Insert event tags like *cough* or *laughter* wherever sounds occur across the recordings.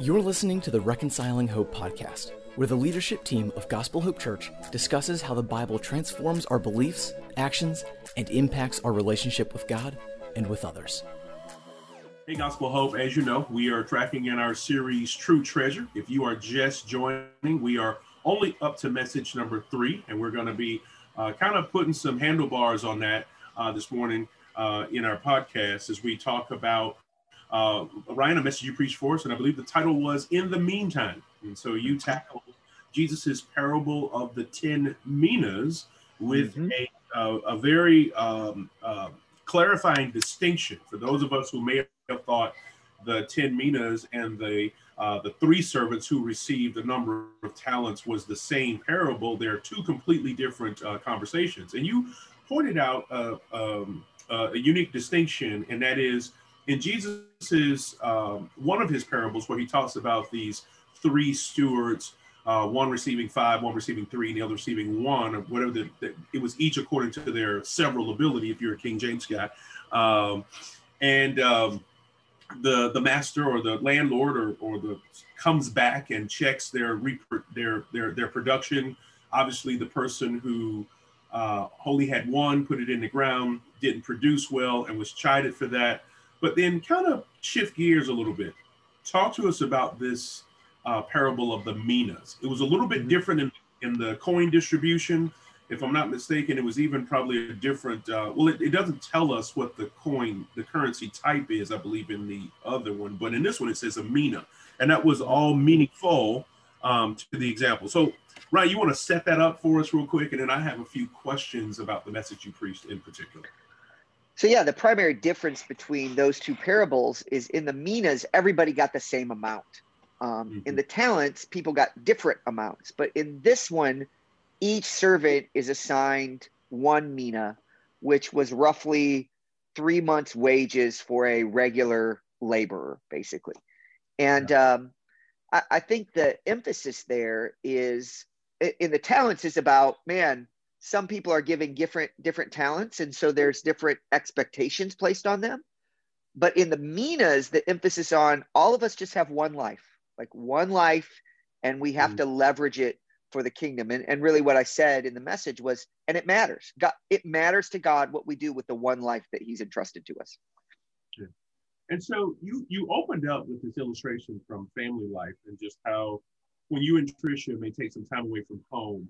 You're listening to the Reconciling Hope podcast, where the leadership team of Gospel Hope Church discusses how the Bible transforms our beliefs, actions, and impacts our relationship with God and with others. Hey, Gospel Hope, as you know, we are tracking in our series True Treasure. If you are just joining, we are only up to message number three, and we're going to be uh, kind of putting some handlebars on that uh, this morning uh, in our podcast as we talk about uh, Ryan, a message you preached for us, and I believe the title was In the Meantime. And so you tackled Jesus's parable of the 10 minas with mm-hmm. a, uh, a very um, uh, clarifying distinction for those of us who may have thought the 10 minas and the uh, the three servants who received a number of talents was the same parable. They're two completely different uh, conversations. And you pointed out uh, um, uh, a unique distinction, and that is in Jesus's um, one of his parables where he talks about these three stewards, uh, one receiving five, one receiving three, and the other receiving one, or whatever. The, the, it was each according to their several ability. If you're a King James guy, um, and um, the the master or the landlord or, or the comes back and checks their their their their production. Obviously, the person who uh, only had one put it in the ground, didn't produce well, and was chided for that. But then kind of shift gears a little bit. Talk to us about this uh, parable of the minas. It was a little bit mm-hmm. different in, in the coin distribution. If I'm not mistaken, it was even probably a different. Uh, well, it, it doesn't tell us what the coin, the currency type is, I believe, in the other one. But in this one, it says a mina. And that was all meaningful um, to the example. So, Ryan, you want to set that up for us real quick? And then I have a few questions about the message you preached in particular. So yeah, the primary difference between those two parables is in the minas, everybody got the same amount. Um, mm-hmm. In the talents, people got different amounts. But in this one, each servant is assigned one mina, which was roughly three months' wages for a regular laborer, basically. And yeah. um, I, I think the emphasis there is in the talents is about man some people are giving different different talents and so there's different expectations placed on them. But in the minas the emphasis on all of us just have one life like one life and we have mm-hmm. to leverage it for the kingdom. And, and really what i said in the message was and it matters. God it matters to god what we do with the one life that he's entrusted to us. Yeah. and so you you opened up with this illustration from family life and just how when you and trisha may take some time away from home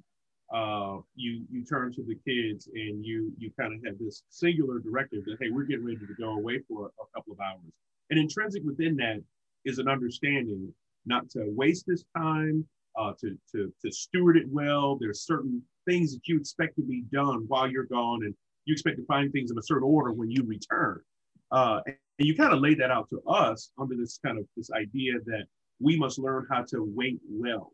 uh, you you turn to the kids and you you kind of have this singular directive that hey we're getting ready to go away for a, a couple of hours. And intrinsic within that is an understanding not to waste this time uh, to, to to steward it well. There's certain things that you expect to be done while you're gone and you expect to find things in a certain order when you return. Uh, and you kind of laid that out to us under this kind of this idea that we must learn how to wait well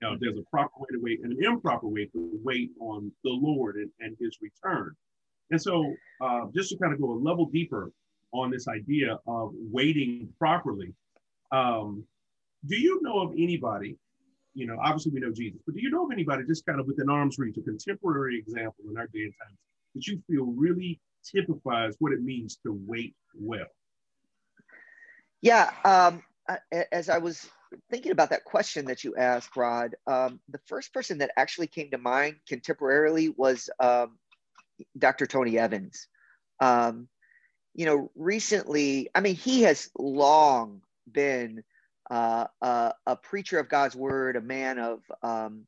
there's a proper way to wait and an improper way to wait on the Lord and, and his return. And so, uh, just to kind of go a level deeper on this idea of waiting properly, um, do you know of anybody, you know, obviously we know Jesus, but do you know of anybody just kind of within arm's reach, a contemporary example in our day and time that you feel really typifies what it means to wait well? Yeah. Um, as I was thinking about that question that you asked, Rod, um, the first person that actually came to mind contemporarily was um, Dr. Tony Evans. Um, you know, recently, I mean, he has long been uh, a, a, preacher of God's word, a man of um,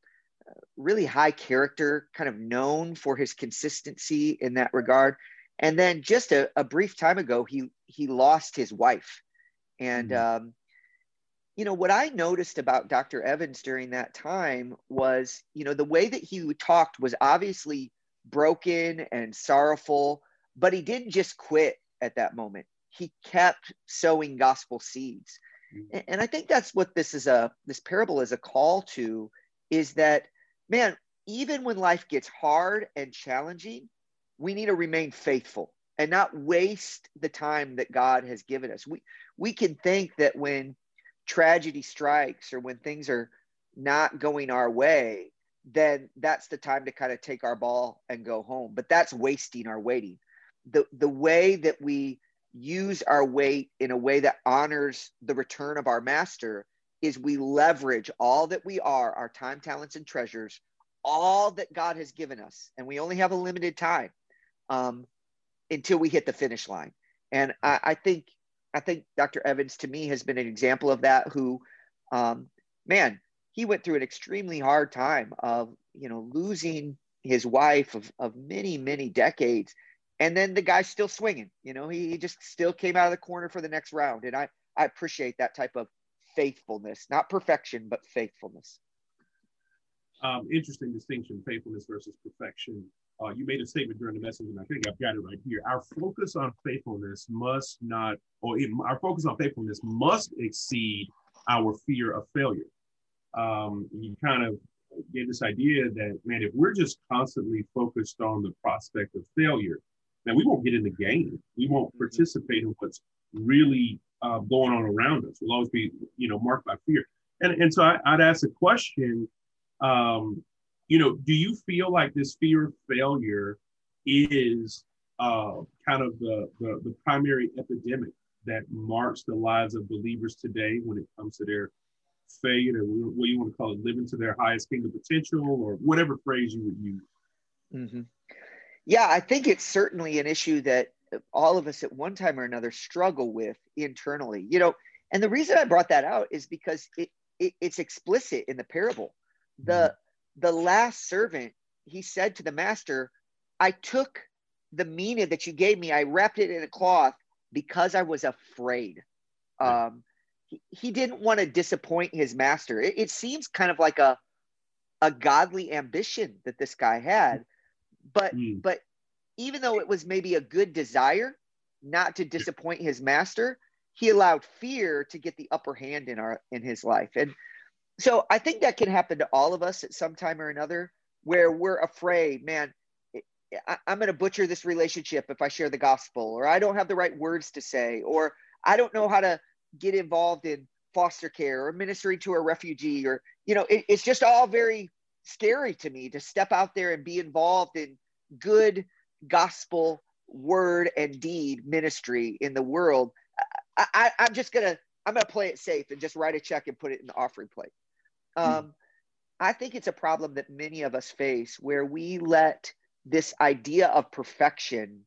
really high character, kind of known for his consistency in that regard. And then just a, a brief time ago, he he lost his wife, and mm-hmm. You know what i noticed about dr evans during that time was you know the way that he talked was obviously broken and sorrowful but he didn't just quit at that moment. He kept sowing gospel seeds. Mm-hmm. and i think that's what this is a this parable is a call to is that man even when life gets hard and challenging we need to remain faithful and not waste the time that god has given us. We we can think that when tragedy strikes or when things are not going our way, then that's the time to kind of take our ball and go home. But that's wasting our waiting. The the way that we use our wait in a way that honors the return of our master is we leverage all that we are, our time, talents, and treasures, all that God has given us. And we only have a limited time um, until we hit the finish line. And I, I, think, I think Dr. Evans to me has been an example of that who, um, man, he went through an extremely hard time of, you know, losing his wife of, of many, many decades. And then the guy's still swinging, you know, he, he just still came out of the corner for the next round. And I, I appreciate that type of faithfulness, not perfection, but faithfulness. Um, interesting distinction, faithfulness versus perfection. Uh, you made a statement during the message, and I think I've got it right here. Our focus on faithfulness must not, or it, our focus on faithfulness must exceed our fear of failure. Um, you kind of get this idea that, man, if we're just constantly focused on the prospect of failure, then we won't get in the game. We won't mm-hmm. participate in what's really uh, going on around us. We'll always be, you know, marked by fear. And, and so I, would ask a question, um, you know, do you feel like this fear of failure is uh, kind of the, the, the primary epidemic that marks the lives of believers today when it comes to their faith or what you want to call it, living to their highest kingdom potential or whatever phrase you would use? Mm-hmm. Yeah, I think it's certainly an issue that all of us at one time or another struggle with internally you know and the reason i brought that out is because it, it it's explicit in the parable the mm-hmm. The last servant he said to the master i took the mina that you gave me i wrapped it in a cloth because i was afraid um he, he didn't want to disappoint his master it, it seems kind of like a a godly ambition that this guy had but mm. but even though it was maybe a good desire not to disappoint his master, he allowed fear to get the upper hand in our in his life. And so I think that can happen to all of us at some time or another where we're afraid, man, I, am going to butcher this relationship if I share the gospel, or I don't have the right words to say, or I don't know how to get involved in foster care or ministry to a refugee, or, you know, it, it's just all very scary to me to step out there and be involved in good gospel word and deed ministry in the world I, I, i'm just gonna i'm gonna play it safe and just write a check and put it in the offering plate. Um, i think it's a problem that many of us face where we let this idea of perfection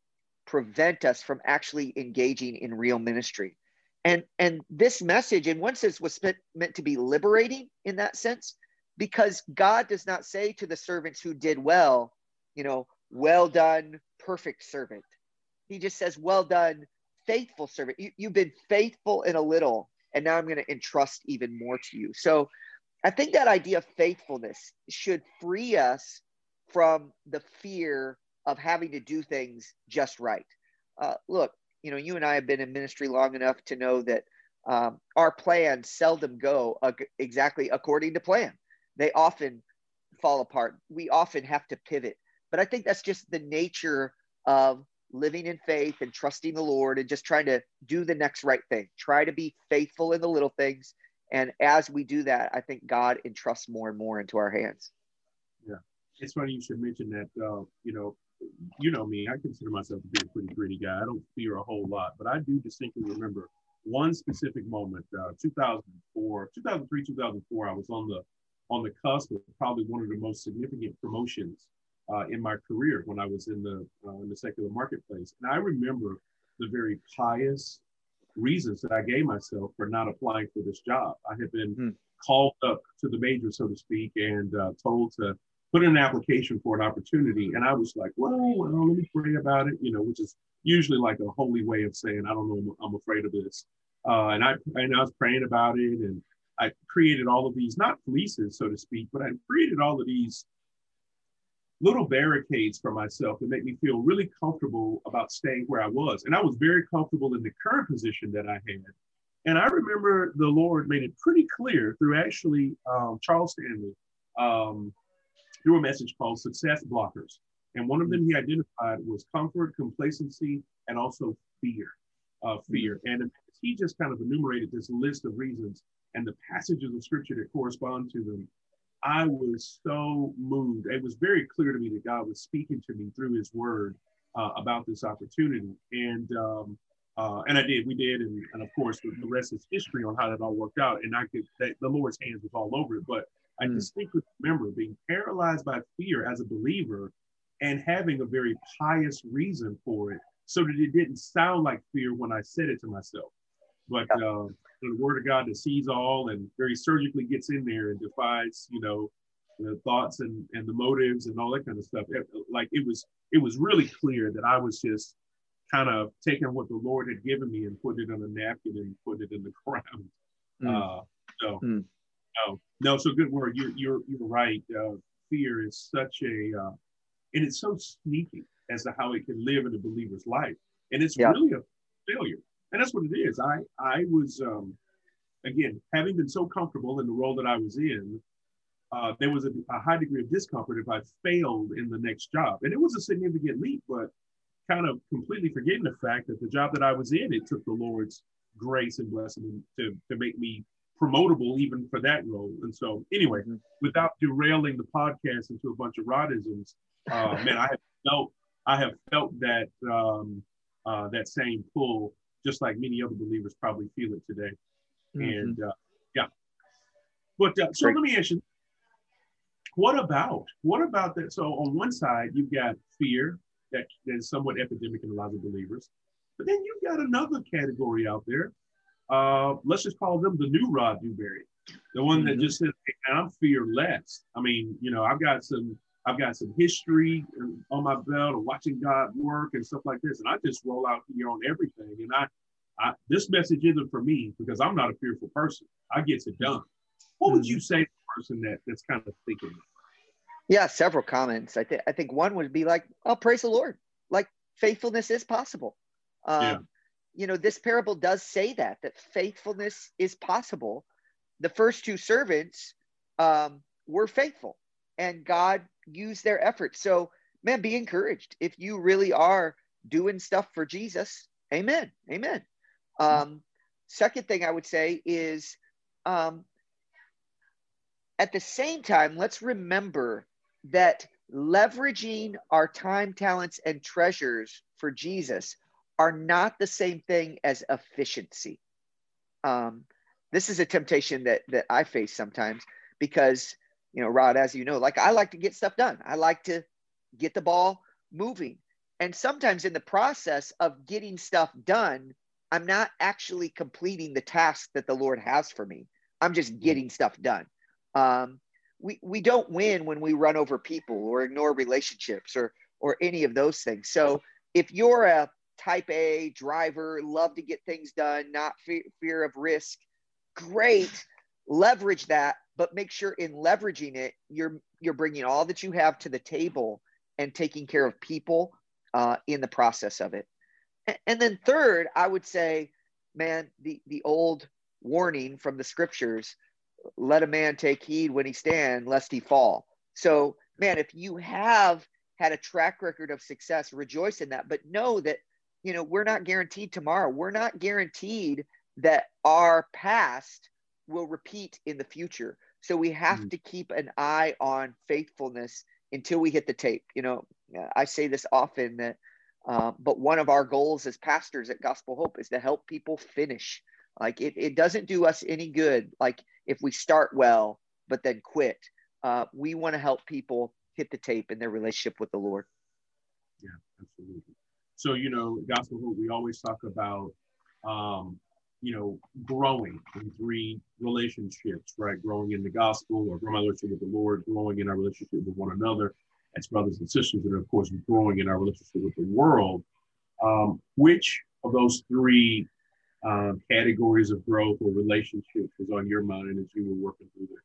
prevent us from actually engaging in real ministry and and this message in one sense was meant, meant to be liberating in that sense because god does not say to the servants who did well you know well done, perfect servant. He just says, well done, faithful servant. You, you've been faithful in a little, and now I'm going to entrust even more to you. So I think that idea of faithfulness should free us from the fear of having to do things just right. Uh, look, you know, you and I have been in ministry long enough to know that um, our plans seldom go exactly according to plan. They often fall apart. We often have to pivot. But I think that's just the nature of living in faith and trusting the Lord and just trying to do the next right thing. Try to be faithful in the little things. And as we do that, I think God entrusts more and more into our hands. Yeah. It's funny you should mention that, uh, you know, you know me, I consider myself to be a pretty gritty guy. I don't fear a whole lot, but I do distinctly remember one specific moment, uh, 2004, 2003, 2004, I was on the on the cusp of probably one of the most significant promotions uh, in my career when I was in the uh, in the secular marketplace. And I remember the very pious reasons that I gave myself for not applying for this job. I had been hmm. called up to the major, so to speak, and uh, told to put in an application for an opportunity. And I was like, well, well, let me pray about it, you know, which is usually like a holy way of saying, I don't know, I'm afraid of this. Uh, and I and I was praying about it, and I created all of these not fleeces, so to speak, but I created all of these little barricades for myself that make me feel really comfortable about staying where I was. And I was very comfortable in the current position that I had. And I remember the Lord made it pretty clear through actually um, Charles Stanley um, through a message called Success Blockers. And one of them he identified was comfort, complacency, and also fear. Uh, fear. And he just kind of enumerated this list of reasons and the passages of scripture that correspond to them I was so moved. It was very clear to me that God was speaking to me through His Word uh, about this opportunity. And um, uh, and I did, we did, and, and of course the, the, rest is history on how that all worked out. And I could, that, the Lord's hands was all over it. But I mm. distinctly remember being paralyzed by fear as a believer, and having a very pious reason for it, so that it didn't sound like fear when I said it to myself. But yeah. uh, the Word of God that sees all and very surgically gets in there and defies, you know, the thoughts and, and the motives and all that kind of stuff. Like it was, it was really clear that I was just kind of taking what the Lord had given me and putting it on a napkin and putting it in the *laughs* ground. Mm. Uh, so, mm. no, no, so good word. You're, you're, you're right. Uh, fear is such a, uh, and it's so sneaky as to how it can live in a believer's life. And it's yeah. really a failure. And that's what it is. I, I was, um, again, having been so comfortable in the role that I was in, uh, there was a, a, high degree of discomfort if I failed in the next job. And it was a significant leap, but kind of completely forgetting the fact that the job that I was in, it took the Lord's grace and blessing to, to make me promotable even for that role. And so, anyway, mm-hmm. without derailing the podcast into a bunch of rodisms, uh, *laughs* man, I have felt I have felt that um, uh, that same pull, just like many other believers probably feel it today. Mm-hmm. And uh, yeah, but uh, so Great. let me ask you, what about what about that? So on one side, you've got fear that, that is somewhat epidemic in a lot of believers, but then you've got another category out there. Uh, let's just call them the new Rod Newberry, the one mm-hmm. that just says, hey, "I'm fearless." I mean, you know, I've got some I've got some history on my belt of watching God work and stuff like this, and I just roll out here on everything. And I, I this message isn't for me because I'm not a fearful person. I get it done. What would you mm-hmm. say to a person that that's kind of thinking? Yeah, several comments. I think I think one would be like, "Oh, praise the Lord! Like faithfulness is possible." Um, yeah. You know, this parable does say that that faithfulness is possible. The first two servants um, were faithful, and God used their efforts. So, man, be encouraged if you really are doing stuff for Jesus. Amen. Amen. Um, second thing I would say is um, at the same time, let's remember that leveraging our time, talents, and treasures for Jesus are not the same thing as efficiency. Um, this is a temptation that that I face sometimes because you know, Rod, as you know, like I like to get stuff done. I like to get the ball moving. And sometimes in the process of getting stuff done, I'm not actually completing the task that the Lord has for me. I'm just mm-hmm. getting stuff done. Um, we, we don't win when we run over people or ignore relationships or or any of those things. So if you're a type A driver, love to get things done, not fear, fear of risk, great, leverage that but make sure in leveraging it, you're you're bringing all that you have to the table and taking care of people uh, in the process of it. And then third, I would say, man, the the old warning from the scriptures: let a man take heed when he stand, lest he fall. So, man, if you have had a track record of success, rejoice in that. But know that you know we're not guaranteed tomorrow. We're not guaranteed that our past will repeat in the future. So we have mm-hmm. to keep an eye on faithfulness until we hit the tape. You know, I say this often that, uh, but one of our goals as pastors at Gospel Hope is to help people finish. Like it, it doesn't do us any good. Like if we start well, but then quit. Uh, we want to help people hit the tape in their relationship with the Lord. Yeah, absolutely. So, you know, Gospel Hope, we always talk about um, you know, growing in three relationships, right? Growing in the gospel or growing our relationship with the Lord, growing in our relationship with one another as brothers and sisters, and of course, growing in our relationship with the world. Um, which of those three um, categories of growth or relationships was on your mind as you were working through this?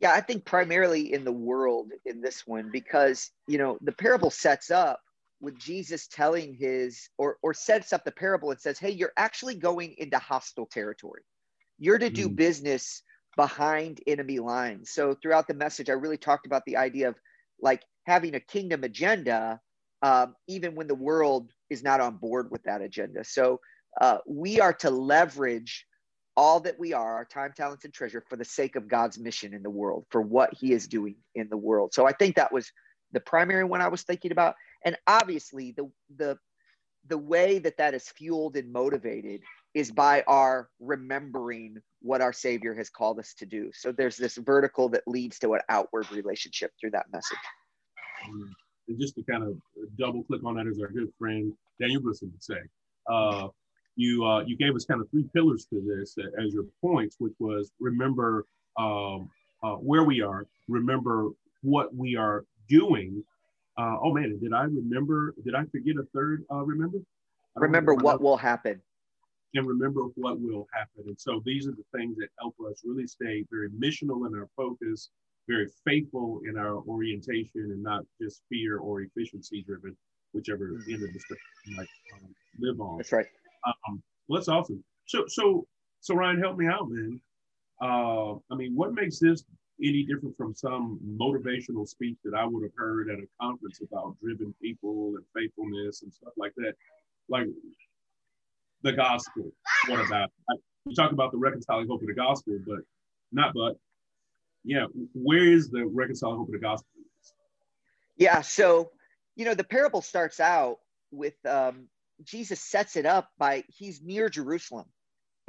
Yeah, I think primarily in the world in this one because, you know, the parable sets up with Jesus telling his or or sets up the parable and says, "Hey, you're actually going into hostile territory. You're to do mm. business behind enemy lines." So throughout the message, I really talked about the idea of like having a kingdom agenda, um, even when the world is not on board with that agenda. So uh, we are to leverage all that we are, our time, talents, and treasure, for the sake of God's mission in the world, for what He is doing in the world. So I think that was the primary one I was thinking about and obviously the the the way that that is fueled and motivated is by our remembering what our Savior has called us to do. So there's this vertical that leads to an outward relationship through that message. Mm. And just to kind of double click on that, as our good friend Daniel Grissom would say, uh, you uh, you gave us kind of three pillars to this as your points, which was remember um, uh, where we are, remember what we are doing. Uh, oh man, did I remember? Did I forget a third? Uh, remember? Remember what will happen and remember what will happen. And so these are the things that help us really stay very missional in our focus, very faithful in our orientation, and not just fear or efficiency driven, whichever mm-hmm. end of the spectrum you might um, live on. That's right. Um, well, that's awesome. So, so, so Ryan, help me out, man. Uh, I mean, what makes this any different from some motivational speech that I would have heard at a conference about driven people and faithfulness and stuff like that? Like, the gospel. What about? You talk about the reconciling hope of the gospel, but not but. Yeah, where is the reconciling hope of the gospel? Yeah, so you know the parable starts out with um, Jesus sets it up by he's near Jerusalem,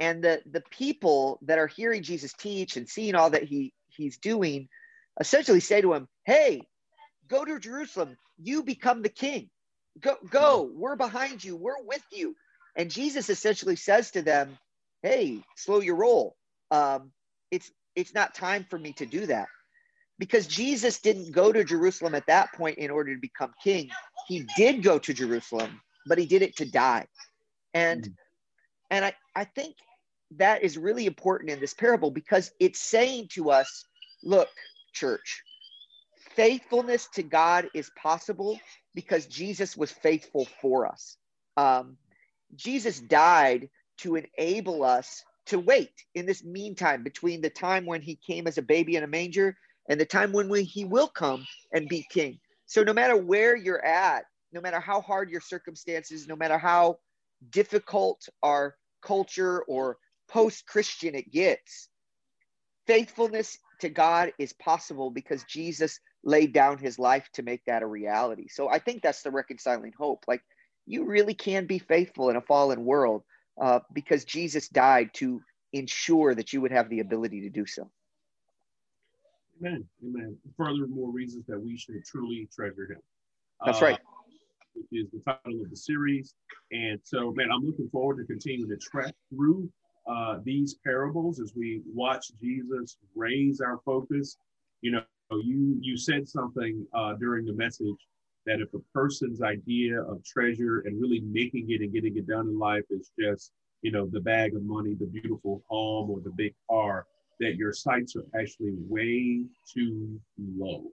and the the people that are hearing Jesus teach and seeing all that he he's doing, essentially say to him, "Hey, go to Jerusalem. You become the king. Go, go. We're behind you. We're with you. And Jesus essentially says to them, "Hey, slow your roll. Um, it's it's not time for me to do that." Because Jesus didn't go to Jerusalem at that point in order to become king. He did go to Jerusalem, but he did it to die. And mm. and I, I think that is really important in this parable because it's saying to us, look, church, faithfulness to God is possible because Jesus was faithful for us. Um, Jesus died to enable us to wait in this meantime between the time when he came as a baby in a manger and the time when we, he will come and be king. So no matter where you're at, no matter how hard your circumstances, no matter how difficult our culture or post-Christian it gets, faithfulness to God is possible because Jesus laid down his life to make that a reality. So I think that's the reconciling hope. Like you really can be faithful in a fallen world uh, because Jesus died to ensure that you would have the ability to do so. Amen. Amen. Furthermore, reasons that we should truly treasure him. That's uh, right. Which is the title of the series. And so, man, I'm looking forward to continuing to track through uh, these parables as we watch Jesus raise our focus. You know, you you said something uh, during the message that if a person's idea of treasure and really making it and getting it done in life is just, you know, the bag of money, the beautiful home, or the big car, that your sights are actually way too low.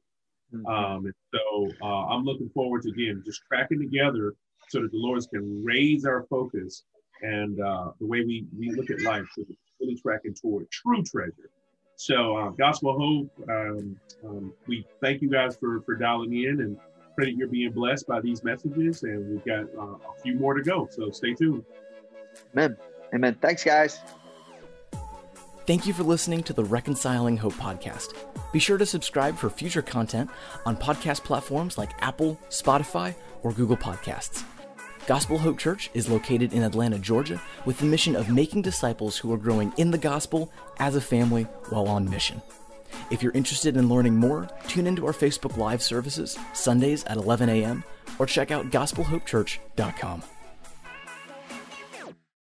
Mm-hmm. Um, and so uh, I'm looking forward to again just tracking together so that the Lord can raise our focus and uh, the way we, we look at life, so really tracking toward true treasure. So, uh, Gospel Hope, um, um, we thank you guys for for dialing in and pray that you're being blessed by these messages, and we've got uh, a few more to go. So stay tuned. Amen. Amen. Thanks, guys. Thank you for listening to the Reconciling Hope podcast. Be sure to subscribe for future content on podcast platforms like Apple, Spotify, or Google Podcasts. Gospel Hope Church is located in Atlanta, Georgia, with the mission of making disciples who are growing in the gospel as a family while on mission. If you're interested in learning more, tune into our Facebook Live services Sundays at 11 a.m. or check out gospelhopechurch.com.